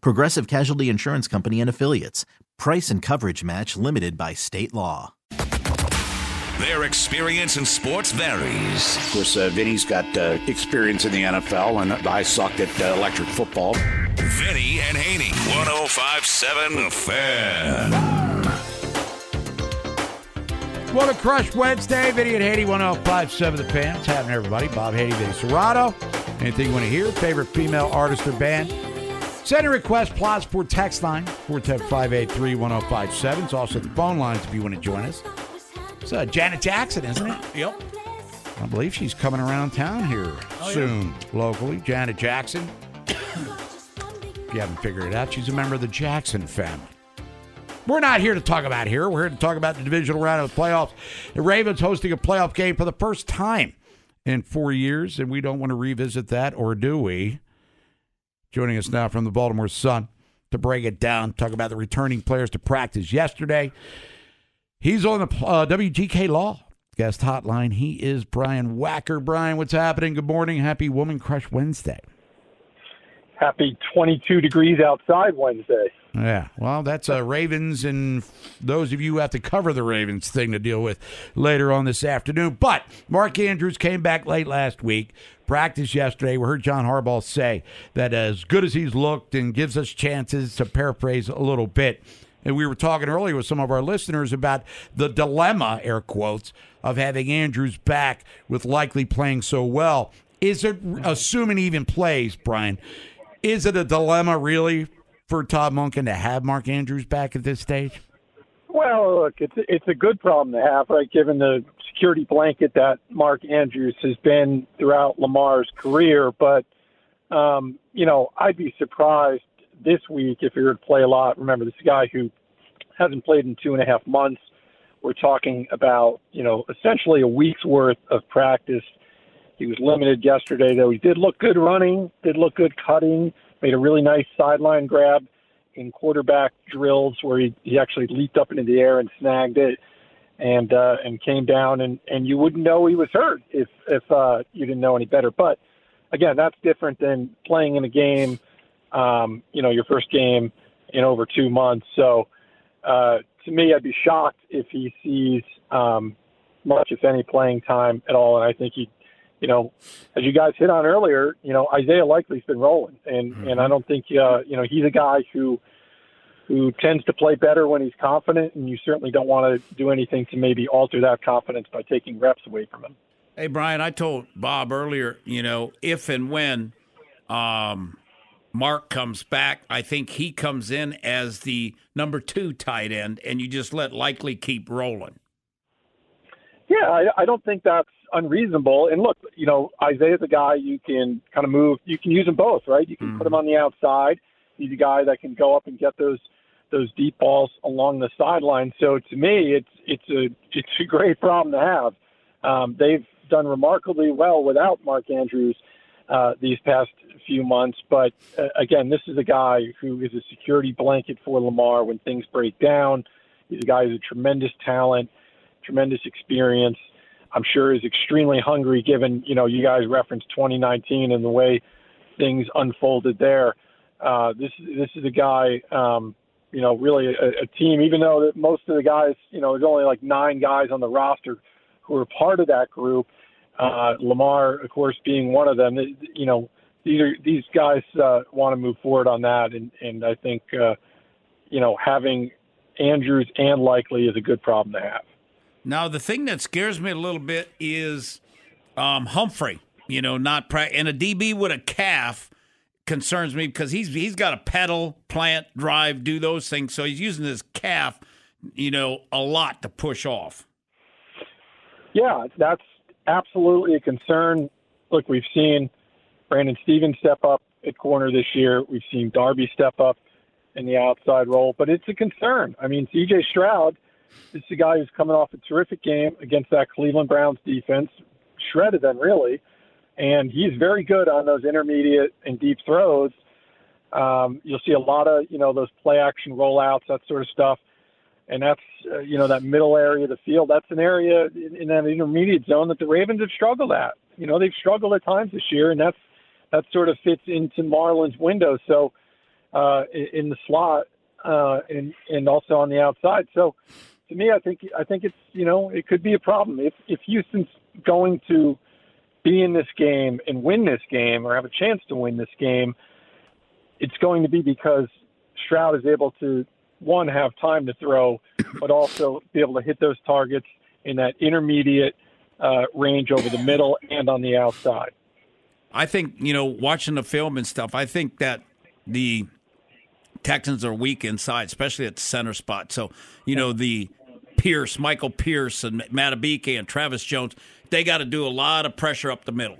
Progressive Casualty Insurance Company and Affiliates. Price and coverage match limited by state law. Their experience in sports varies. Of course, uh, Vinny's got uh, experience in the NFL, and I sucked at uh, electric football. Vinny and Haney, 1057 The Fan. What a crush Wednesday. Vinny and Haney, 1057 The Fan. What's happening, everybody? Bob Haney, Vinny Serrato. Anything you want to hear? Favorite female artist or band? Send a request, plus for text line, 410-583-1057. It's also the phone lines if you want to join us. It's uh, Janet Jackson, isn't it? Yep. I believe she's coming around town here Oh, soon, locally. Janet Jackson. if you haven't figured it out, she's a member of the Jackson family. We're not here to talk about here. We're here to talk about the divisional round of the playoffs. The Ravens hosting a playoff game for the first time in four years, and we don't want to revisit that, or do we? Joining us now from the Baltimore Sun to break it down, talk about the returning players to practice yesterday. He's on the uh, WGK Law guest hotline. He is Brian Wacker. Brian, what's happening? Good morning. Happy Woman Crush Wednesday. Happy 22 degrees outside Wednesday. Yeah, well, that's uh, Ravens and those of you who have to cover the Ravens thing to deal with later on this afternoon. But Mark Andrews came back late last week, practiced yesterday. We heard John Harbaugh say that as good as he's looked and gives us chances to paraphrase a little bit. And we were talking earlier with some of our listeners about the dilemma, air quotes, of having Andrews back with likely playing so well. Is it, assuming he even plays, Brian, is it a dilemma really for Todd Monken to have Mark Andrews back at this stage? Well, look, it's it's a good problem to have, right? Given the security blanket that Mark Andrews has been throughout Lamar's career, but um, you know, I'd be surprised this week if he were to play a lot. Remember, this guy who hasn't played in two and a half months. We're talking about you know essentially a week's worth of practice. He was limited yesterday, though. He did look good running, did look good cutting, made a really nice sideline grab in quarterback drills where he, he actually leaped up into the air and snagged it and uh, and came down and, and you wouldn't know he was hurt if if uh, you didn't know any better. But again, that's different than playing in a game, um, you know, your first game in over two months. So uh, to me, I'd be shocked if he sees um, much, if any, playing time at all. And I think he, you know, as you guys hit on earlier, you know, Isaiah Likely's been rolling, and and I don't think, uh, you know, he's a guy who who tends to play better when he's confident, and you certainly don't want to do anything to maybe alter that confidence by taking reps away from him. Hey, Brian, I told Bob earlier, you know, if and when um, Mark comes back, I think he comes in as the number two tight end, and you just let Likely keep rolling. Yeah, I, I don't think that's unreasonable. And look, you know, Isaiah's a guy you can kind of move. You can use them both, right? You can put him on the outside. He's a guy that can go up and get those those deep balls along the sideline. So to me, it's it's a it's a great problem to have. Um, they've done remarkably well without Mark Andrews uh, these past few months. But uh, again, this is a guy who is a security blanket for Lamar when things break down. He's a guy who's a tremendous talent, tremendous experience. I'm sure is extremely hungry, given you know you guys referenced 2019 and the way things unfolded there. Uh, this this is a guy, um, you know, really a, a team. Even though most of the guys, you know, there's only like nine guys on the roster who are part of that group. Uh, Lamar, of course, being one of them. You know, these are these guys uh, want to move forward on that, and and I think uh, you know having Andrews and likely is a good problem to have. Now, the thing that scares me a little bit is um, Humphrey. You know, not pra- and a DB with a calf concerns me because he's he's got to pedal, plant, drive, do those things. So he's using his calf, you know, a lot to push off. Yeah, that's absolutely a concern. Look, we've seen Brandon Stephens step up at corner this year. We've seen Darby step up in the outside role, but it's a concern. I mean, CJ Stroud is the guy who's coming off a terrific game against that Cleveland Browns defense, shredded them really, and he's very good on those intermediate and deep throws. Um, you'll see a lot of you know those play action rollouts, that sort of stuff, and that's uh, you know that middle area of the field. That's an area in, in that intermediate zone that the Ravens have struggled at. You know they've struggled at times this year, and that's that sort of fits into Marlon's window. So uh, in, in the slot uh, and and also on the outside. So to me, I think I think it's you know it could be a problem if if Houston's going to be in this game and win this game or have a chance to win this game. It's going to be because Stroud is able to one have time to throw, but also be able to hit those targets in that intermediate uh, range over the middle and on the outside. I think you know, watching the film and stuff. I think that the Texans are weak inside, especially at the center spot. So you know the Pierce, Michael Pierce, and Madubuike and Travis Jones, they got to do a lot of pressure up the middle.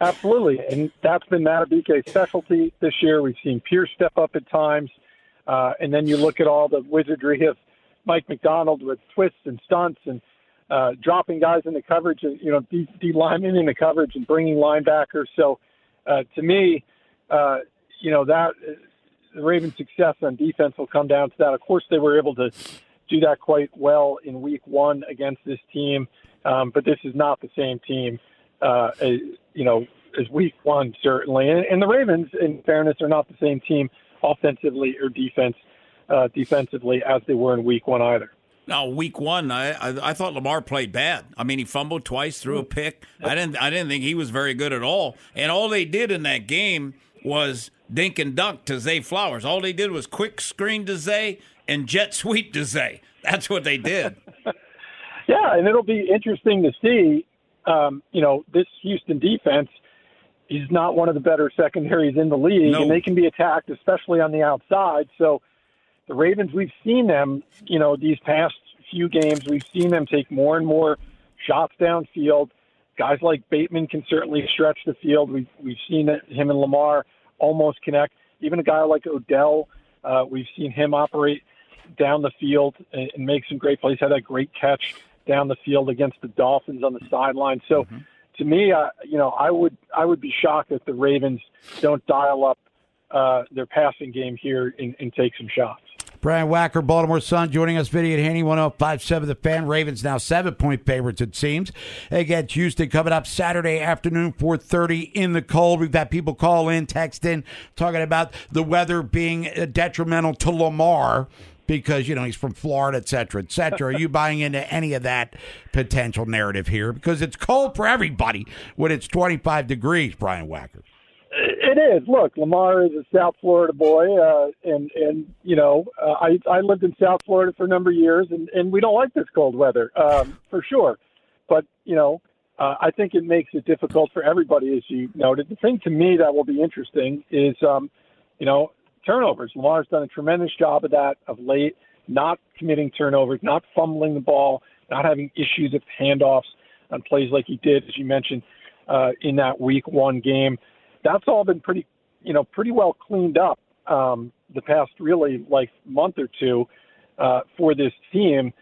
Absolutely, and that's been Madubuike's specialty this year. We've seen Pierce step up at times, uh, and then you look at all the wizardry of Mike Macdonald with twists and stunts and uh, dropping guys in the coverage, you know, D linemen in the coverage and bringing linebackers. So, uh, to me, uh, you know that the Ravens' success on defense will come down to that. Of course, they were able to do that quite well in Week One against this team, um, but this is not the same team. Uh, as, you know, as Week One certainly, and, and the Ravens, in fairness, are not the same team offensively or defense uh, defensively as they were in Week One either. Now, week one, I, I, I thought Lamar played bad. I mean, he fumbled twice, threw a pick. I didn't I didn't think he was very good at all. And all they did in that game was dink and dunk to Zay Flowers. All they did was quick screen to Zay and jet sweep to Zay. That's what they did. yeah, and it'll be interesting to see. Um, you know, this Houston defense is not one of the better secondaries in the league, No. and they can be attacked, especially on the outside. So the Ravens, we've seen them, you know, these past few games, we've seen them take more and more shots downfield. Guys like Bateman can certainly stretch the field. We've we've seen it, him and Lamar almost connect. Even a guy like Odell, uh, we've seen him operate down the field and, and make some great plays. Had that great catch down the field against the Dolphins on the sideline. So, to me, uh, you know, I would I would be shocked if the Ravens don't dial up uh, their passing game here and, and take some shots. Brian Wacker, Baltimore Sun, joining us. Video at Haney 1057 The Fan. Ravens now seven point favorites, it seems. Against Houston coming up Saturday afternoon, 4.30 in the cold. We've had people call in, text in, talking about the weather being uh, detrimental to Lamar because, you know, he's from Florida, et cetera, et cetera. Are you buying into any of that potential narrative here? Because it's cold for everybody when it's 25 degrees, Brian Wacker. It is. Look, Lamar is a South Florida boy, uh, and and you know, uh, I I lived in South Florida for a number of years, and and we don't like this cold weather um, for sure. But you know, uh, I think it makes it difficult for everybody, as you noted. The thing to me that will be interesting is, um, you know, turnovers. Lamar's done a tremendous job of that of late, not committing turnovers, not fumbling the ball, not having issues with handoffs on plays like he did, as you mentioned, uh, in that Week One game that's all been pretty, you know, pretty well cleaned up um, the past really like month or two uh, for this team.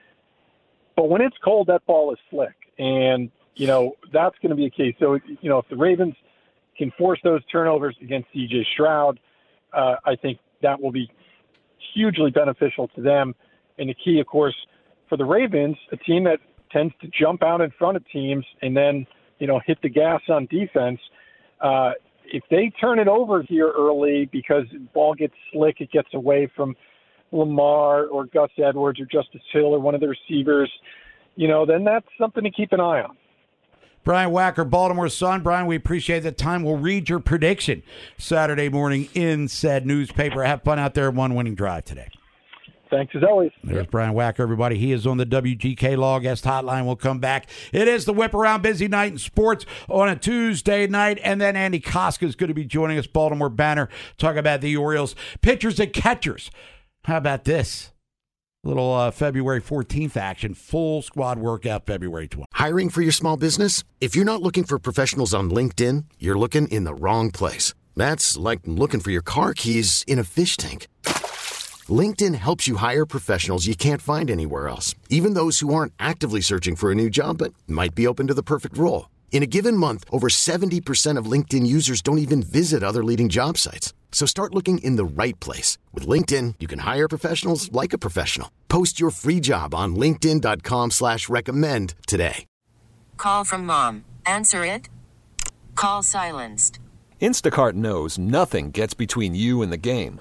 But when it's cold, that ball is slick, and you know that's going to be a case. So you know if the Ravens can force those turnovers against C.J. Stroud, uh, I think that will be hugely beneficial to them. And the key, of course, for the Ravens, a team that tends to jump out in front of teams and then you know hit the gas on defense. Uh, if they turn it over here early because the ball gets slick, it gets away from Lamar or Gus Edwards or Justice Hill or one of the receivers, you know, then that's something to keep an eye on. Brian Wacker, Baltimore Sun. Brian, we appreciate the time. We'll read your prediction Saturday morning in said newspaper. Have fun out there. One winning drive today. Thanks as always. There's Brian Wack, everybody. He is on the WGK Law Guest Hotline. We'll come back. It is the Whip Around Busy Night in Sports on a Tuesday night. And then Andy Kostka is going to be joining us, Baltimore Banner, talk about the Orioles pitchers and catchers. How about this? Little uh, February 14th action, full squad workout February 20th. Hiring for your small business? If you're not looking for professionals on LinkedIn, you're looking in the wrong place. That's like looking for your car keys in a fish tank. LinkedIn helps you hire professionals you can't find anywhere else, even those who aren't actively searching for a new job but might be open to the perfect role. In a given month, over 70% of LinkedIn users don't even visit other leading job sites. So start looking in the right place. With LinkedIn, you can hire professionals like a professional. Post your free job on linkedin.com slash recommend today. Call from mom. Answer it. Call silenced. Instacart knows nothing gets between you and the game.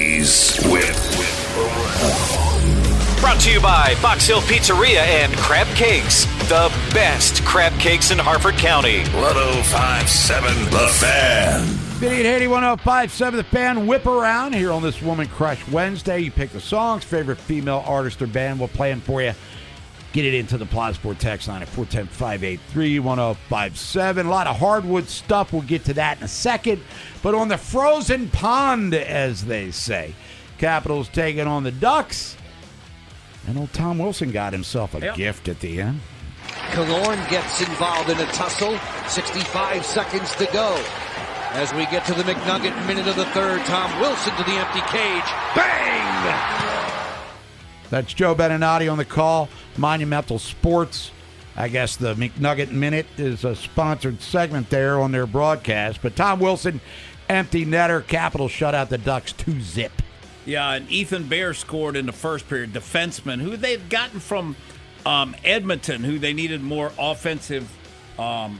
Haney's Whip. Brought to you by Box Hill Pizzeria and Crab Cakes, the best crab cakes in Harford County. 1057 The Fan. Vinny and Haney 1057 The Fan Whip Around here on this Woman Crush Wednesday. You pick the songs, favorite female artist or band. We'll play them for you. Get it into the Plaza Sport text line at 410 583 1057. A lot of hardwood stuff. We'll get to that in a second. But on the frozen pond, as they say, Capitals taking on the Ducks. And old Tom Wilson got himself a Yep. gift at the end. Kalorn gets involved in a tussle. 65 seconds to go. As we get to the McNugget minute of the third, Tom Wilson to the empty cage. Bang! That's Joe Beninati on the call. Monumental Sports. I guess the McNugget Minute is a sponsored segment there on their broadcast. But Tom Wilson, empty netter, Capital shut out the Ducks 2 zip. Yeah, and Ethan Bear scored in the first period. Defenseman who they'd gotten from um, Edmonton, who they needed more offensive um,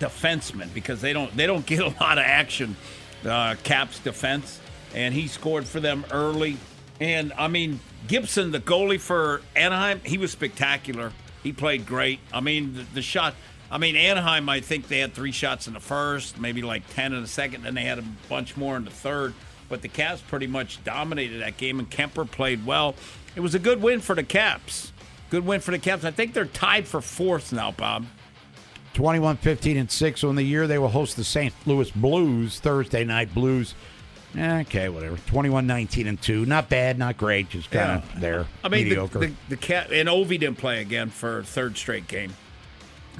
defensemen because they don't they don't get a lot of action. Uh, Caps defense, and he scored for them early. And I mean Gibson, the goalie for Anaheim, he was spectacular. He played great. I mean the, the shot. I mean Anaheim, I think they had three shots in the first, maybe like ten in the second, then they had a bunch more in the third but the Caps pretty much dominated that game, and Kuemper played well. It was a good win for the Caps. Good win for the Caps. I think they're tied for fourth now, Bob. 21 15 and 6 on the year. They will host the St. Louis Blues Thursday night Blues. Eh, Okay, whatever. 21 19 and 2. Not bad, not great. Just kind of there. I mean, the, mediocre. the, the Cap and Ovi didn't play again for third straight game,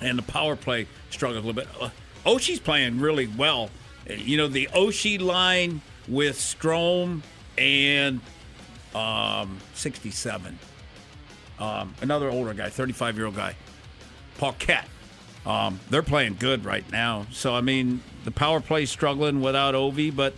and the power play struggled a little bit. Uh, Oshie's playing really well. You know, the Oshie line with Strome and um, 67. Um, another older guy, 35 year old guy, Paquette. Um, they're playing good right now. So I mean, the power play's struggling without Ovi, but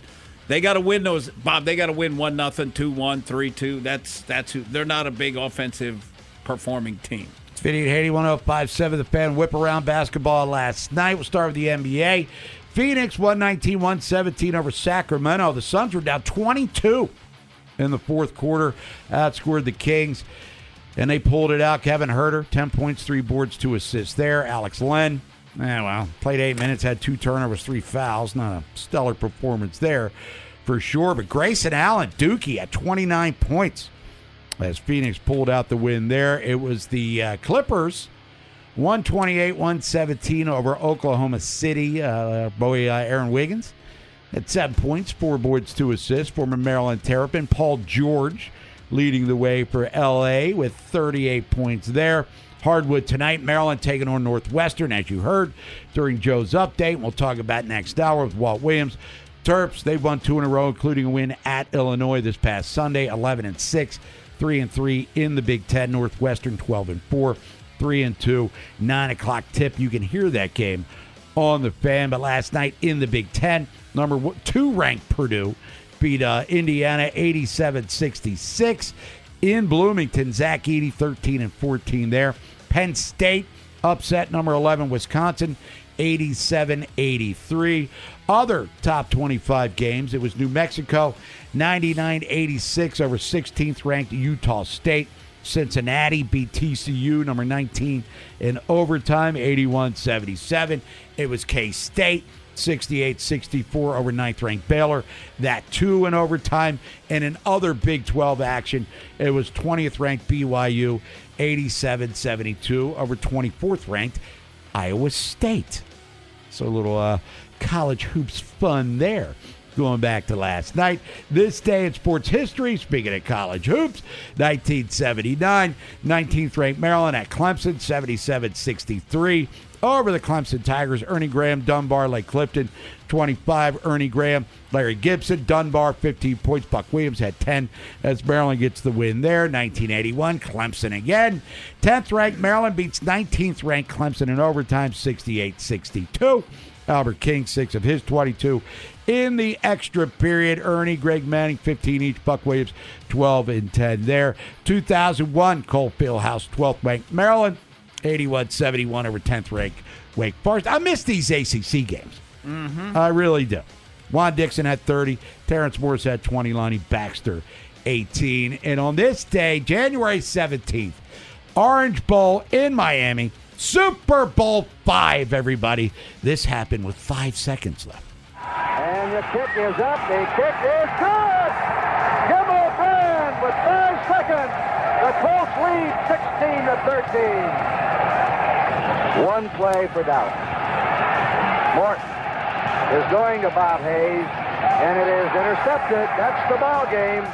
they got to win those. Bob, they got to win one nothing, two one, three two. That's that's who. They're not a big offensive performing team. It's Vinny and Haney 1057 The Fan Whip Around basketball last night. We'll start with the NBA. Phoenix 119 117 over Sacramento. The Suns were down 22 in the fourth quarter, outscored the Kings, and they pulled it out. Kevin Huerter, 10 points, three boards, two assists there. Alex Len, eh, well, played eight minutes, had two turnovers, three fouls. Not a stellar performance there for sure. But Grayson Allen, Dookie, at 29 points as Phoenix pulled out the win there. It was the uh, Clippers. 128 117 over Oklahoma City. Uh, boy, uh, Aaron Wiggins at seven points, four boards, two assists. Former Maryland Terrapin Paul George leading the way for LA with 38 points there. Hardwood tonight, Maryland taking on Northwestern, as you heard during Joe's update. We'll talk about next hour with Walt Williams. Terps, they've won two in a row, including a win at Illinois this past Sunday, 11 and 6, 3 and 3 in the Big Ten. Northwestern, 12 and 4, 3 and 2. 9 o'clock tip. You can hear that game on the fan. But last night in the Big Ten, number two ranked Purdue beat uh, Indiana 87 66 in Bloomington. Zach Edey 13 and 14 there. Penn State upset number 11 Wisconsin 87 83. Other top 25 games, it was New Mexico 99 86 over 16th ranked Utah State. Cincinnati beat TCU, number 19, in overtime, 81 77. It was K State, 68 64 over ninth ranked Baylor. That two in overtime. And in other Big 12 action, it was 20th ranked BYU, 87 72 over 24th ranked Iowa State. So a little uh, college hoops fun there. Going back to last night, this day in sports history, speaking of college hoops, 1979, 19th ranked Maryland at Clemson, 77 63. Over the Clemson Tigers, Ernie Graham, Dunbar, Lake Clifton, 25. Ernie Graham, Larry Gibson, Dunbar, 15 points. Buck Williams had 10 as Maryland gets the win there. 1981, Clemson again. 10th ranked Maryland beats 19th ranked Clemson in overtime, 68 62. Albert King, six of his 22. In the extra period, Ernie, Greg Manning, 15 each. Buck Williams, 12 and 10 there. 2001, Cole Fieldhouse, 12th ranked Maryland, 81 71 over 10th ranked Wake Forest. I miss these ACC games. Mm-hmm. I really do. Juan Dixon had 30. Terrence Morris had 20. Lonnie Baxter, 18. And on this day, January 17th, Orange Bowl in Miami, Super Bowl five, everybody. This happened with five seconds left. And the kick is up. The kick is good. Jim O'Brien with five seconds. The Colts lead 16 to 13. One play for Dallas. Morton is going to Bob Hayes, and it is intercepted. That's the ball game.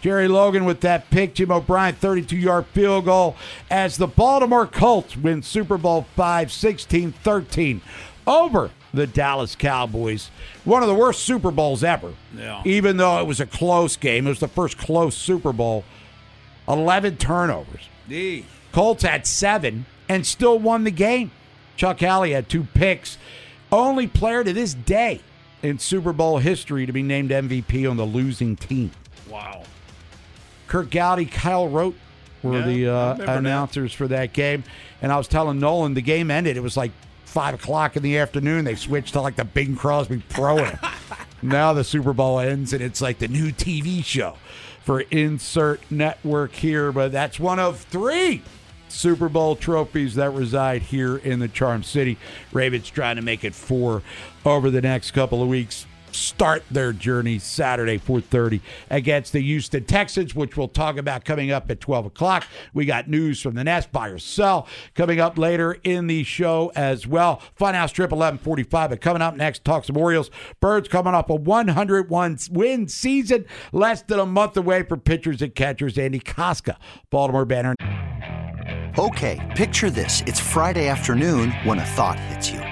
Jerry Logan with that pick. Jim O'Brien, 32 yard field goal as the Baltimore Colts win Super Bowl 5, 16 13 over the Dallas Cowboys. One of the worst Super Bowls ever. Yeah. Even though it was a close game, it was the first close Super Bowl. 11 turnovers. D. Colts had seven and still won the game. Chuck Howley had two picks. Only player to this day in Super Bowl history to be named MVP on the losing team. Wow. Curt Gowdy, Kyle Rote were Yeah, the uh, remember that. announcers for that game. And I was telling Nolan the game ended. It was like five o'clock in the afternoon. They switched to like the Bing Crosby throwing. now the Super Bowl ends and it's like the new TV show for Insert Network here. But that's one of three Super Bowl trophies that reside here in the Charm City. Ravens trying to make it four over the next couple of weeks start their journey Saturday, 4.30 against the Houston Texans, which we'll talk about coming up at 12 o'clock. We got news from the Nest, buy or sell, coming up later in the show as well. Funhouse Trip 1145, but coming up next, talk some Orioles. Birds coming off a 101 win season, less than a month away for pitchers and catchers. Andy Kostka, Baltimore Banner. Okay, picture this. It's Friday afternoon when a thought hits you.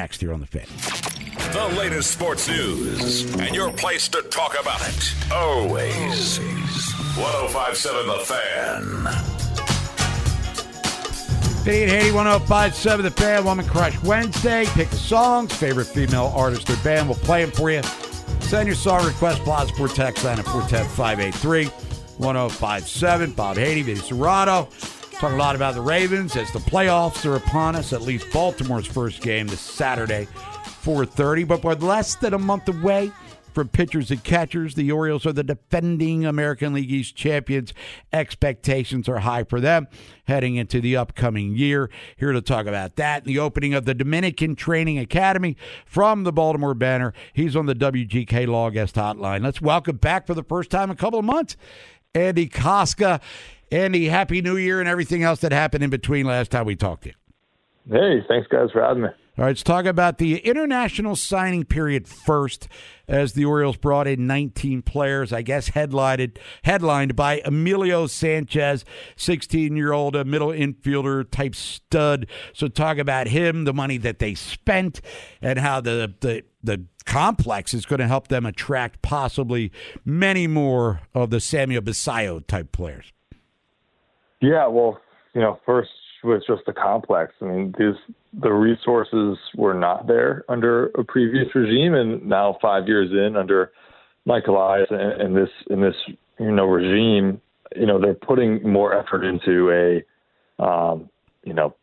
Next here on the Fan. The latest sports news and your place to talk about it. Always. 1057 The Fan. 880 1057 The Fan Woman Crush Wednesday. Pick the songs, favorite female artist or band. We'll play them for you. Send your song request, Plaza for text line at 410 583 1057. Bob Haney, Vinny Serrato. Talking a lot about the Ravens as the playoffs are upon us. At least Baltimore's first game this Saturday, 4:30. But we're less than a month away from pitchers and catchers. The Orioles are the defending American League East champions. Expectations are high for them heading into the upcoming year. Here to talk about that, the opening of the Dominican Training Academy from the Baltimore Banner. He's on the WGK Law Guest Hotline. Let's welcome back for the first time in a couple of months, Andy Kostka. Andy, Happy New Year and everything else that happened in between last time we talked to you. Hey, thanks guys for having me. All right, let's talk about the international signing period first, as the Orioles brought in 19 players, I guess headlined headlined by Emilio Sanchez, 16 year old a middle infielder type stud. So talk about him, the money that they spent, and how the the the complex is going to help them attract possibly many more of the Samuel Basallo type players. Yeah, well, you know, first was just the complex. I mean, these the resources were not there under a previous regime, and now five years in under Michael Elias and, and this in this you know regime, you know they're putting more effort into a um, you know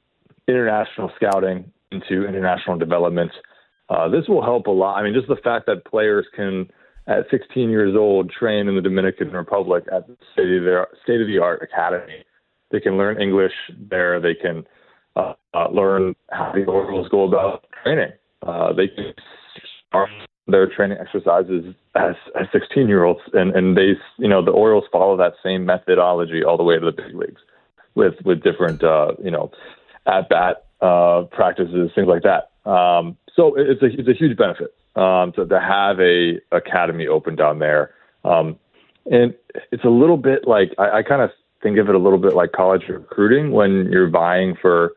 international scouting, into international development. Uh, this will help a lot. I mean, just the fact that players can at 16 years old train in the Dominican Republic at the state of the state of the art academy they can learn English there. They can uh, uh, learn how the Orioles go about training. Uh, they start their training exercises as, as 16 year olds, and and they you know the Orioles follow that same methodology all the way to the big leagues, with with different uh, you know at bat uh, practices, things like that. Um, so it's a it's a huge benefit um, to, to have a academy open down there. Um, and it's a little bit like I, I kind of think of it a little bit like college recruiting when you're vying for,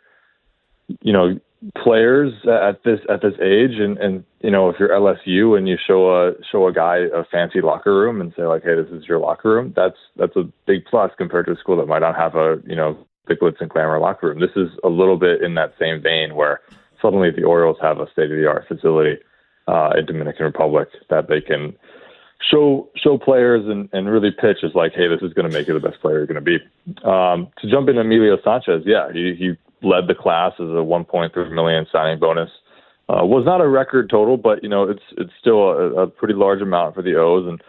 you know, players at this at this age. And and you know if you're LSU and you show a show a guy a fancy locker room and say like hey this is your locker room that's that's a big plus compared to a school that might not have a you know big glitz and glamour locker room. This is a little bit in that same vein where suddenly the Orioles have a state of the art facility uh, in Dominican Republic that they can show show players and, and really pitch is like, hey, this is going to make you the best player you're going to be. Um, to jump into Emilio Sanchez, yeah, he, he led the class as a 1.3 million signing bonus. Uh, was not a record total, but you know it's it's still a, a pretty large amount for the O's. And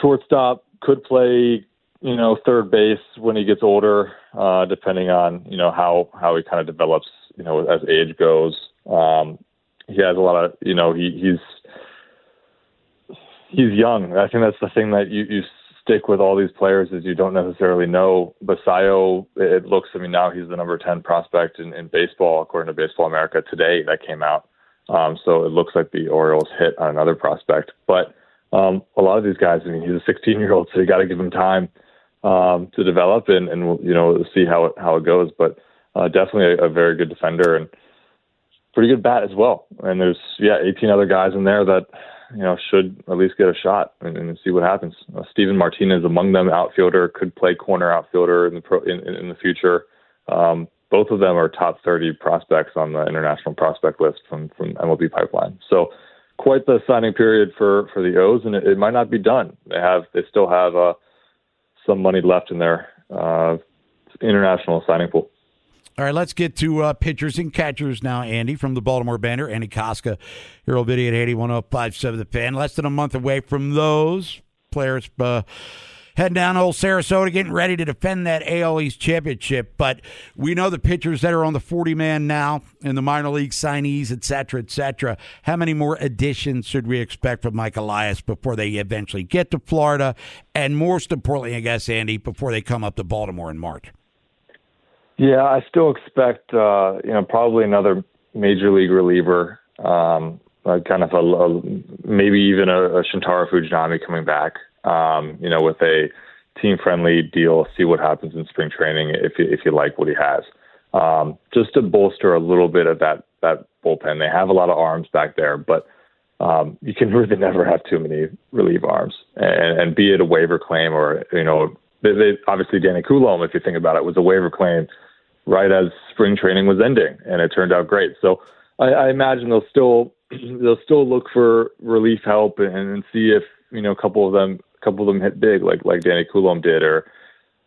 shortstop could play, you know, third base when he gets older, uh, depending on you know how how he kind of develops, you know, as age goes. Um, he has a lot of, you know, he he's he's young. I think that's the thing that you, you stick with all these players is you don't necessarily know. Basallo, it looks, I mean, now he's the number 10 prospect in, in baseball, according to Baseball America today that came out. Um, so it looks like the Orioles hit on another prospect. But um, a lot of these guys, I mean, he's a 16 year old, so you got to give him time um, to develop and, and, you know, see how it, how it goes. But uh, definitely a, a very good defender and pretty good bat as well. And there's, yeah, 18 other guys in there that, you know, should at least get a shot and, and see what happens. Uh, Steven Martinez among them, outfielder, could play corner outfielder in the pro, in, in the future. Um, both of them are top 30 prospects on the international prospect list from from MLB Pipeline. So quite the signing period for for the O's, and it, it might not be done. They have they still have uh, some money left in their uh, international signing pool. All right, let's get to uh, pitchers and catchers now. Andy from the Baltimore Banner, Andy Kostka, Hero Video at 81057 The Fan. Less than a month away from those players uh, heading down to old Sarasota, getting ready to defend that AL East championship. But we know the pitchers that are on the 40 man now and the minor league signees, et cetera, et cetera. How many more additions should we expect from Mike Elias before they eventually get to Florida? And most importantly, I guess, Andy, before they come up to Baltimore in March? Yeah, I still expect uh, you know probably another major league reliever, um, uh, kind of a, a maybe even a, a Shintaro Fujinami coming back. Um, you know, with a team friendly deal. See what happens in spring training if if you like what he has. Um, just to bolster a little bit of that that bullpen. They have a lot of arms back there, but um, you can really never have too many relief arms. And, and be it a waiver claim or you know, they, they, obviously Danny Coulombe, if you think about it, was a waiver claim right as spring training was ending, and it turned out great. So I, I imagine they'll still they'll still look for relief help and, and see if you know a couple of them a couple of them hit big like like Danny Coulombe did or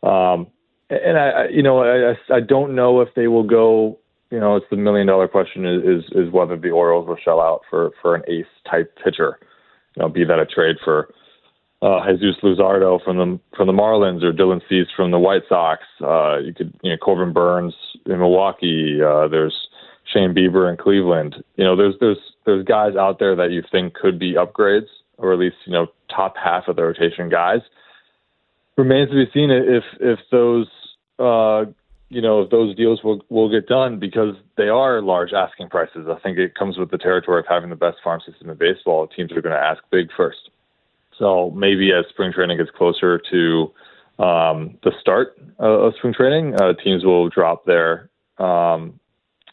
um and I you know I I don't know if they will go you know it's the million dollar question is is, is whether the Orioles will shell out for for an ace type pitcher you know be that a trade for uh, Jesus Luzardo from the from the Marlins or Dylan Cease from the White Sox. Uh, you could you know Corbin Burnes in Milwaukee. Uh, there's Shane Bieber in Cleveland. You know there's there's there's guys out there that you think could be upgrades or at least you know top half of the rotation guys. Remains to be seen if if those uh, you know if those deals will will get done because they are large asking prices. I think it comes with the territory of having the best farm system in baseball. Teams are going to ask big first. So maybe as spring training gets closer to um, the start of spring training, uh, teams will drop their um,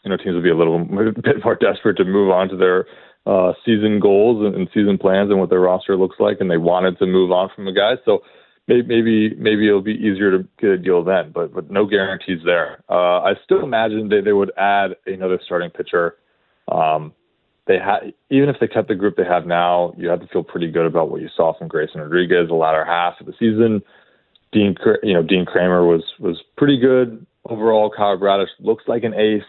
you know teams will be a little bit more desperate to move on to their uh, season goals and, and season plans and what their roster looks like, and they wanted to move on from a guy. So maybe maybe maybe it'll be easier to get a deal then, but but no guarantees there. Uh, I still imagine they they would add another starting pitcher. Um, they had even if they kept the group they have now, you have to feel pretty good about what you saw from Grayson Rodriguez the latter half of the season. Dean, you know, Dean Kremer was was pretty good overall. Kyle Bradish looks like an ace.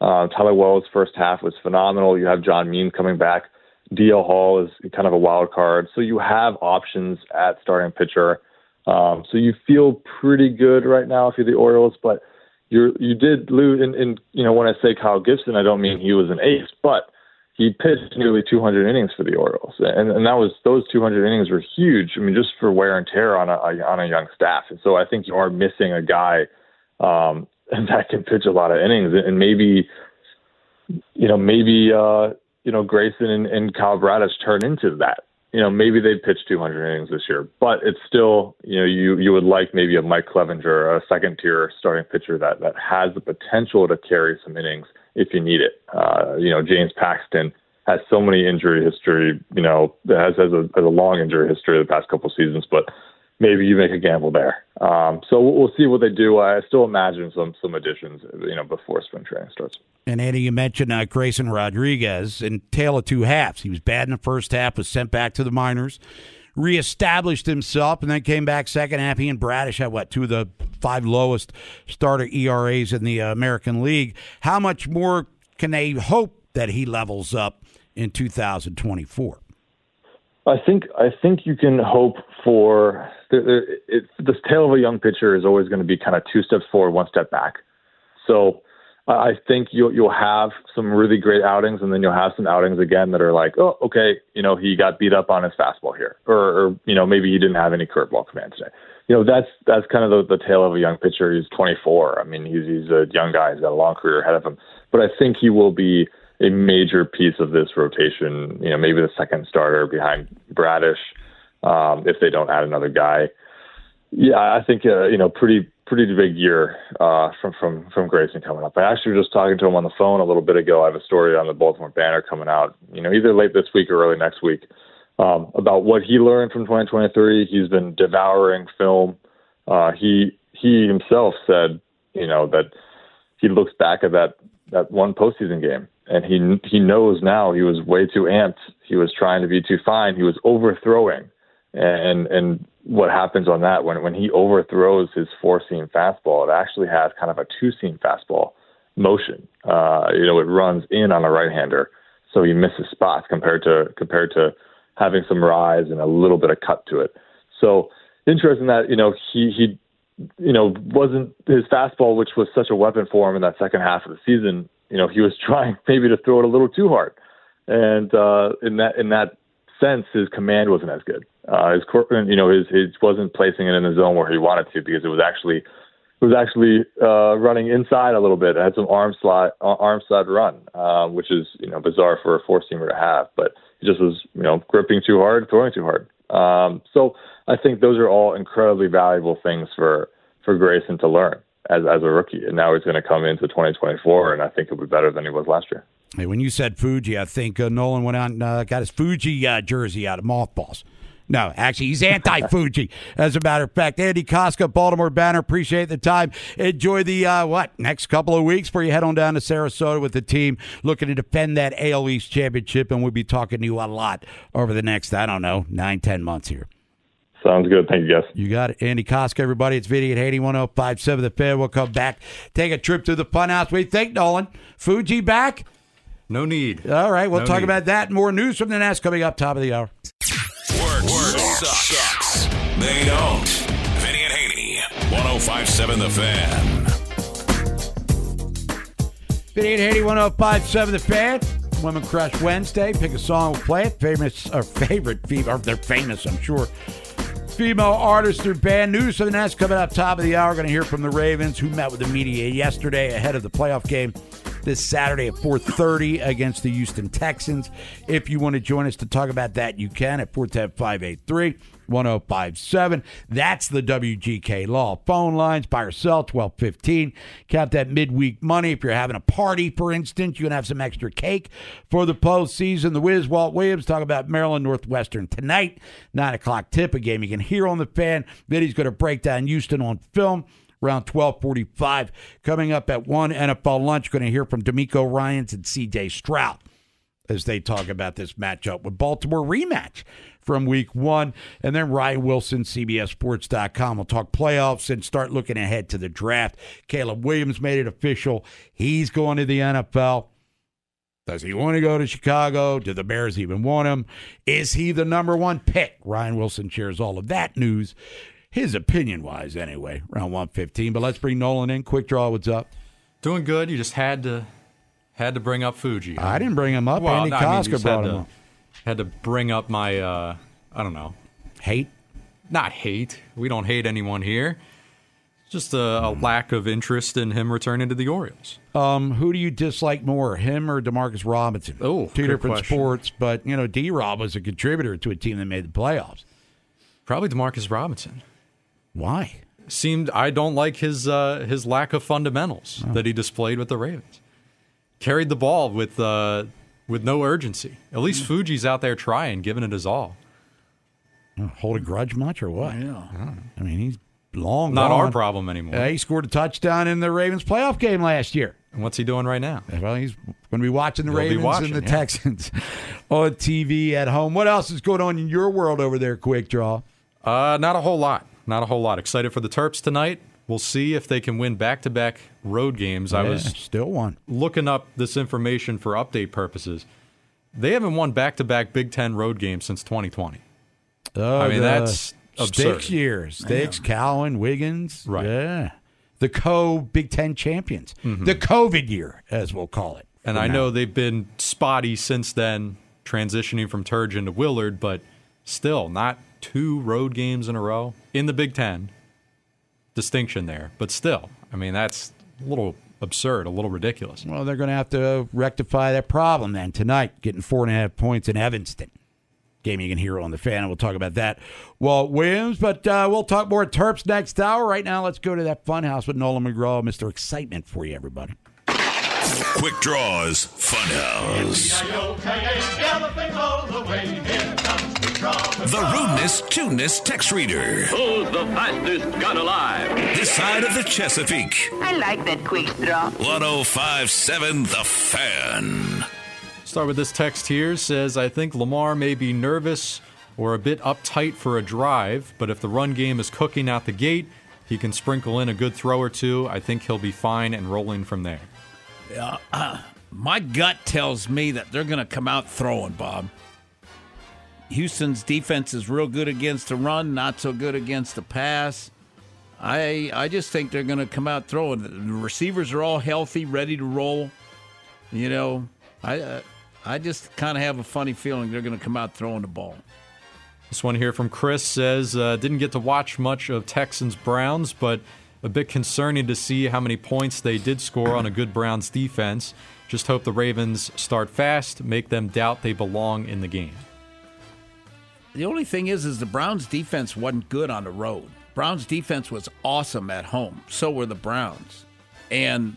Uh, Tyler Wells' first half was phenomenal. You have John Means coming back. DL Hall is kind of a wild card. So you have options at starting pitcher. Um, so you feel pretty good right now if you're the Orioles, but you're you did lose. And, and you know when I say Kyle Gibson, I don't mean he was an ace, but he pitched nearly 200 innings for the Orioles, and and that was those 200 innings were huge. I mean, just for wear and tear on a on a young staff. And so I think you are missing a guy um, that can pitch a lot of innings, and maybe, you know, maybe uh, you know Grayson and, and Kyle Bradish turn into that. You know, maybe they'd pitch 200 innings this year, but it's still, you know, you you would like maybe a Mike Clevinger, a second tier starting pitcher that that has the potential to carry some innings if you need it. Uh, you know, James Paxton has so many injury history. You know, has has a, has a long injury history the past couple seasons, but maybe you make a gamble there. Um, so we'll see what they do. I still imagine some some additions, you know, before spring training starts. And Andy, you mentioned uh, Grayson Rodriguez in tale of two halves. He was bad in the first half, was sent back to the minors, reestablished himself, and then came back second half. He and Bradish had what two of the five lowest starter ERAs in the American League. How much more can they hope that he levels up in 2024? I think I think you can hope for it, this tale of a young pitcher is always going to be kind of two steps forward, one step back. So I think you'll you'll have some really great outings, and then you'll have some outings again that are like, oh, okay, you know, he got beat up on his fastball here, or, or you know, maybe he didn't have any curveball command today. You know, that's that's kind of the, the tale of a young pitcher. He's 24. I mean, he's he's a young guy. He's got a long career ahead of him. But I think he will be a major piece of this rotation. You know, maybe the second starter behind Bradish, um, if they don't add another guy. Yeah, I think uh, you know, pretty pretty big year uh, from from from Grayson coming up. I actually was just talking to him on the phone a little bit ago. I have a story on the Baltimore Banner coming out, you know, either late this week or early next week, um, about what he learned from 2023. He's been devouring film. Uh, he he himself said, you know, that he looks back at that that one postseason game and he he knows now he was way too amped. He was trying to be too fine. He was overthrowing, and and what happens on that when when he overthrows his four seam fastball, it actually has kind of a two seam fastball motion. Uh, you know, it runs in on a right hander, so he misses spots compared to compared to having some rise and a little bit of cut to it. So interesting that you know he he you know wasn't his fastball, which was such a weapon for him in that second half of the season, you know, he was trying maybe to throw it a little too hard, and uh, in that in that sense, his command wasn't as good. Uh, his you know his his wasn't placing it in the zone where he wanted to because it was actually it was actually uh, running inside a little bit. It had some arm slide arm side run, uh, which is you know bizarre for a four seamer to have, but he just was you know gripping too hard, throwing too hard. Um, so I think those are all incredibly valuable things for for Grayson to learn. as as a rookie, and now he's going to come into 2024, and I think he'll be better than he was last year. Hey, when you said Fuji, I think uh, Nolan went out and uh, got his Fuji uh, jersey out of mothballs. No, actually, he's anti-Fuji. As a matter of fact, Andy Kostka, Baltimore Banner. Appreciate the time. Enjoy the uh, what next couple of weeks before you head on down to Sarasota with the team looking to defend that AL East championship, and we'll be talking to you a lot over the next I don't know nine ten months here. Sounds good. Thank you, guys. You got it. Andy Kostka, everybody. It's Vinny at Haney 1057 The Fan. We'll come back, take a trip to the Funhouse. We think, Nolan. Fuji back? No need. All right. We'll No talk need. about that. More news from the Nest coming up top of the hour. Work, work sucks. They don't. Vinny and Haney. 1057 The Fan. Vinny and Haney 1057 The Fan. Women Crush Wednesday. Pick a song, we'll play it. Famous, or favorite or they're famous, I'm sure. Female artist or band news for the Nest coming up top of the hour. Going to hear from the Ravens, who met with the media yesterday ahead of the playoff game this Saturday at 4:30 against the Houston Texans. If you want to join us to talk about that, you can at 410-583. 1057. That's the WGK Law. Phone lines, buy or sell, 1215. Count that midweek money. If you're having a party, for instance, you can have some extra cake for the postseason. The Wiz, Walt Williams, talk about Maryland Northwestern tonight. 9 o'clock tip, a game you can hear on the fan. He's going to break down Houston on film around 1245. Coming up at 1 NFL lunch, going to hear from DeMeco Ryans and CJ Stroud as they talk about this matchup with Baltimore rematch from week one. And then Ryan Wilson, CBSSports.com. will talk playoffs and start looking ahead to the draft. Caleb Williams made it official. He's going to the NFL. Does he want to go to Chicago? Do the Bears even want him? Is he the number one pick? Ryan Wilson shares all of that news, his opinion wise, anyway, around 115. But let's bring Nolan in. Quick draw, what's up? Doing good. You just had to had to bring up Fuji. I didn't bring him up. Well, Andy no, I mean, you Kostka just brought him to, up. Had to bring up my uh, I don't know hate. Not hate. We don't hate anyone here. Just a, a lack of interest in him returning to the Orioles. Um, who do you dislike more, him or Demarcus Robinson? Oh, two different question. sports, but you know, D. Rob was a contributor to a team that made the playoffs. Probably Demarcus Robinson. Why? Seemed I don't like his uh, his lack of fundamentals Oh. that he displayed with the Ravens. Carried the ball with uh, with no urgency. At least Hmm. Fuji's out there trying, giving it his all. Hold a grudge much or what? Yeah. I mean, he's long Not gone. our problem anymore. Uh, he scored a touchdown in the Ravens playoff game last year. And what's he doing right now? Well, he's going to be watching the He'll Ravens watching, and the yeah. Texans on TV at home. What else is going on in your world over there, Quick Draw? Uh, not a whole lot. Not a whole lot. Excited for the Terps tonight. We'll see if they can win back-to-back road games. I was still one. looking up this information for update purposes. They haven't won back-to-back Big Ten road games since 2020. Oh, I mean, that's absurd. Sticks years. Sticks, Cowan, Wiggins. Right. Yeah. The co Big Ten champions. Mhm. The COVID year, as we'll call it. And I now. know they've been spotty since then, transitioning from Turgeon to Willard, but still not two road games in a row in the Big Ten. Distinction there, but still, I mean that's a little absurd, a little ridiculous. Well, they're going to have to rectify that problem then tonight, getting four and a half points in Evanston. Game you can hear on the fan, and we'll talk about that. Walt Williams, but uh, we'll talk more Terps next hour. Right now, let's go to that fun house with Nolan McGraw, Mr. Excitement for you, everybody. Quick Draws Funhouse. The rudeness, tuneness text reader. Who's the fastest gun alive? This side of the Chesapeake. I like that quick straw. 1057 The Fan. Start with this text here says I think Lamar may be nervous or a bit uptight for a drive, but if the run game is cooking out the gate, he can sprinkle in a good throw or two. I think he'll be fine and rolling from there. Yeah, uh, my gut tells me that they're going to come out throwing, Bob. Houston's defense is real good against the run, not so good against the pass. I I just think they're going to come out throwing. The receivers are all healthy, ready to roll. You know, I uh, I just kind of have a funny feeling they're going to come out throwing the ball. This one here from Chris says uh, didn't get to watch much of Texans Browns, but a bit concerning to see how many points they did score on a good Browns defense. Just hope the Ravens start fast, make them doubt they belong in the game. The only thing is, is the Browns' defense wasn't good on the road. Browns defense was awesome at home. So were the Browns. And,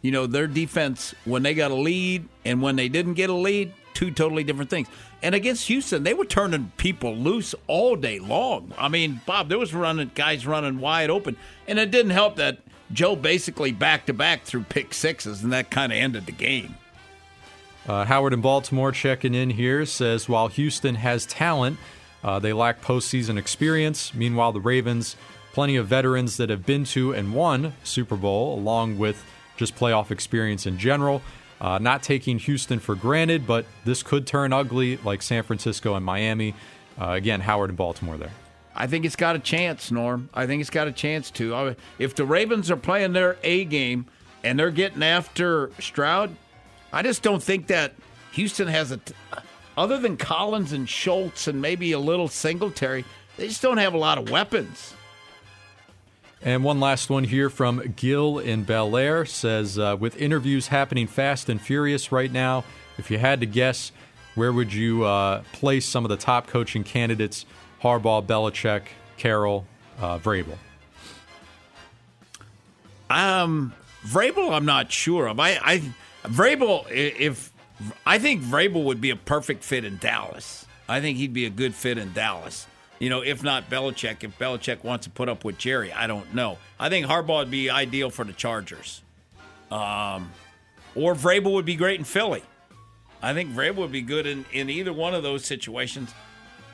you know, their defense, when they got a lead and when they didn't get a lead, two totally different things. And against Houston, they were turning people loose all day long. I mean, Bob, there was running guys running wide open. And it didn't help that Joe basically back to back threw pick sixes, and that kind of ended the game. Uh, Howard in Baltimore checking in here says while Houston has talent, uh, they lack postseason experience. Meanwhile, the Ravens, plenty of veterans that have been to and won Super Bowl, along with just playoff experience in general. Uh, not taking Houston for granted, but this could turn ugly like San Francisco and Miami. Uh, again, Howard and Baltimore there. I think it's got a chance, Norm. I think it's got a chance to. Uh, If the Ravens are playing their A game and they're getting after Stroud, I just don't think that Houston has a. T- other than Collins and Schultz and maybe a little Singletary, they just don't have a lot of weapons. And one last one here from Gil in Bel Air says, uh, with interviews happening fast and furious right now, if you had to guess, where would you uh, place some of the top coaching candidates? Harbaugh, Belichick, Carroll, uh, Vrabel. Um, Vrabel, I'm not sure of. I, I Vrabel, if I think Vrabel would be a perfect fit in Dallas. I think he'd be a good fit in Dallas. You know, if not Belichick, if Belichick wants to put up with Jerry, I don't know. I think Harbaugh would be ideal for the Chargers. Um, or Vrabel would be great in Philly. I think Vrabel would be good in, in either one of those situations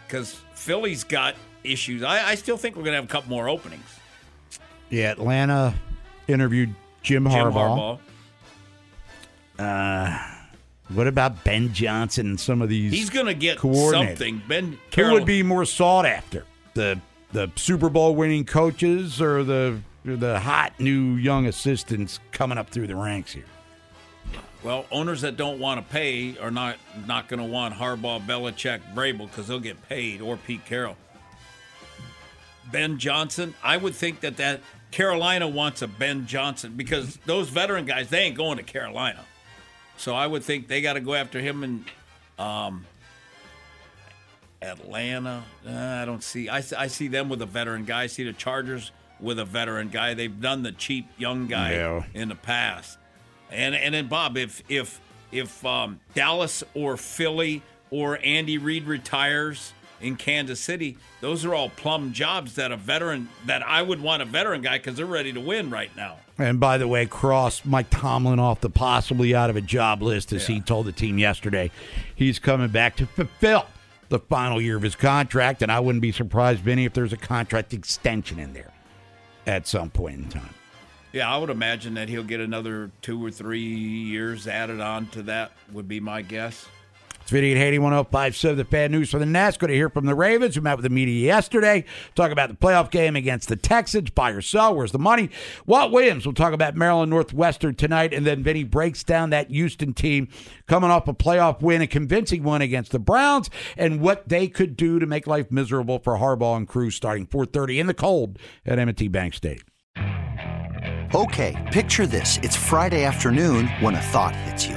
because Philly's got issues. I, I still think we're going to have a couple more openings. Yeah, Atlanta interviewed Jim, Jim Harbaugh. Harbaugh. Uh, what about Ben Johnson and some of these? He's going to get something. Ben Who Carroll, would be more sought after? The the Super Bowl winning coaches or the the hot new young assistants coming up through the ranks here? Well, owners that don't want to pay are not not going to want Harbaugh, Belichick, Vrabel because they'll get paid, or Pete Carroll. Ben Johnson, I would think that that Carolina wants a Ben Johnson because those veteran guys they ain't going to Carolina, so I would think they got to go after him in um, Atlanta. Uh, I don't see. I, I see them with a veteran guy. I see the Chargers with a veteran guy. They've done the cheap young guy Yeah. in the past. And and then Bob, if if if um, Dallas or Philly or Andy Reid retires in Kansas City, those are all plum jobs that a veteran that I would want a veteran guy because they're ready to win right now. And by the way, cross Mike Tomlin off the possibly out of a job list, as he told the team yesterday. He's coming back to fulfill the final year of his contract, and I wouldn't be surprised, Vinny, if there's a contract extension in there at some point in time. Yeah, I would imagine that he'll get another two or three years added on to that. Would be my guess. It's Vinny at Haney 1057, the bad news for the Nats. Going to hear from the Ravens, who met with the media yesterday. Talk about the playoff game against the Texans. Buy or sell. Where's the money? Walt Williams will talk about Maryland Northwestern tonight. And then Vinny breaks down that Houston team coming off a playoff win, a convincing one against the Browns, and what they could do to make life miserable for Harbaugh and crew starting 430 in the cold at M&T Bank State. Okay, picture this. It's Friday afternoon when a thought hits you.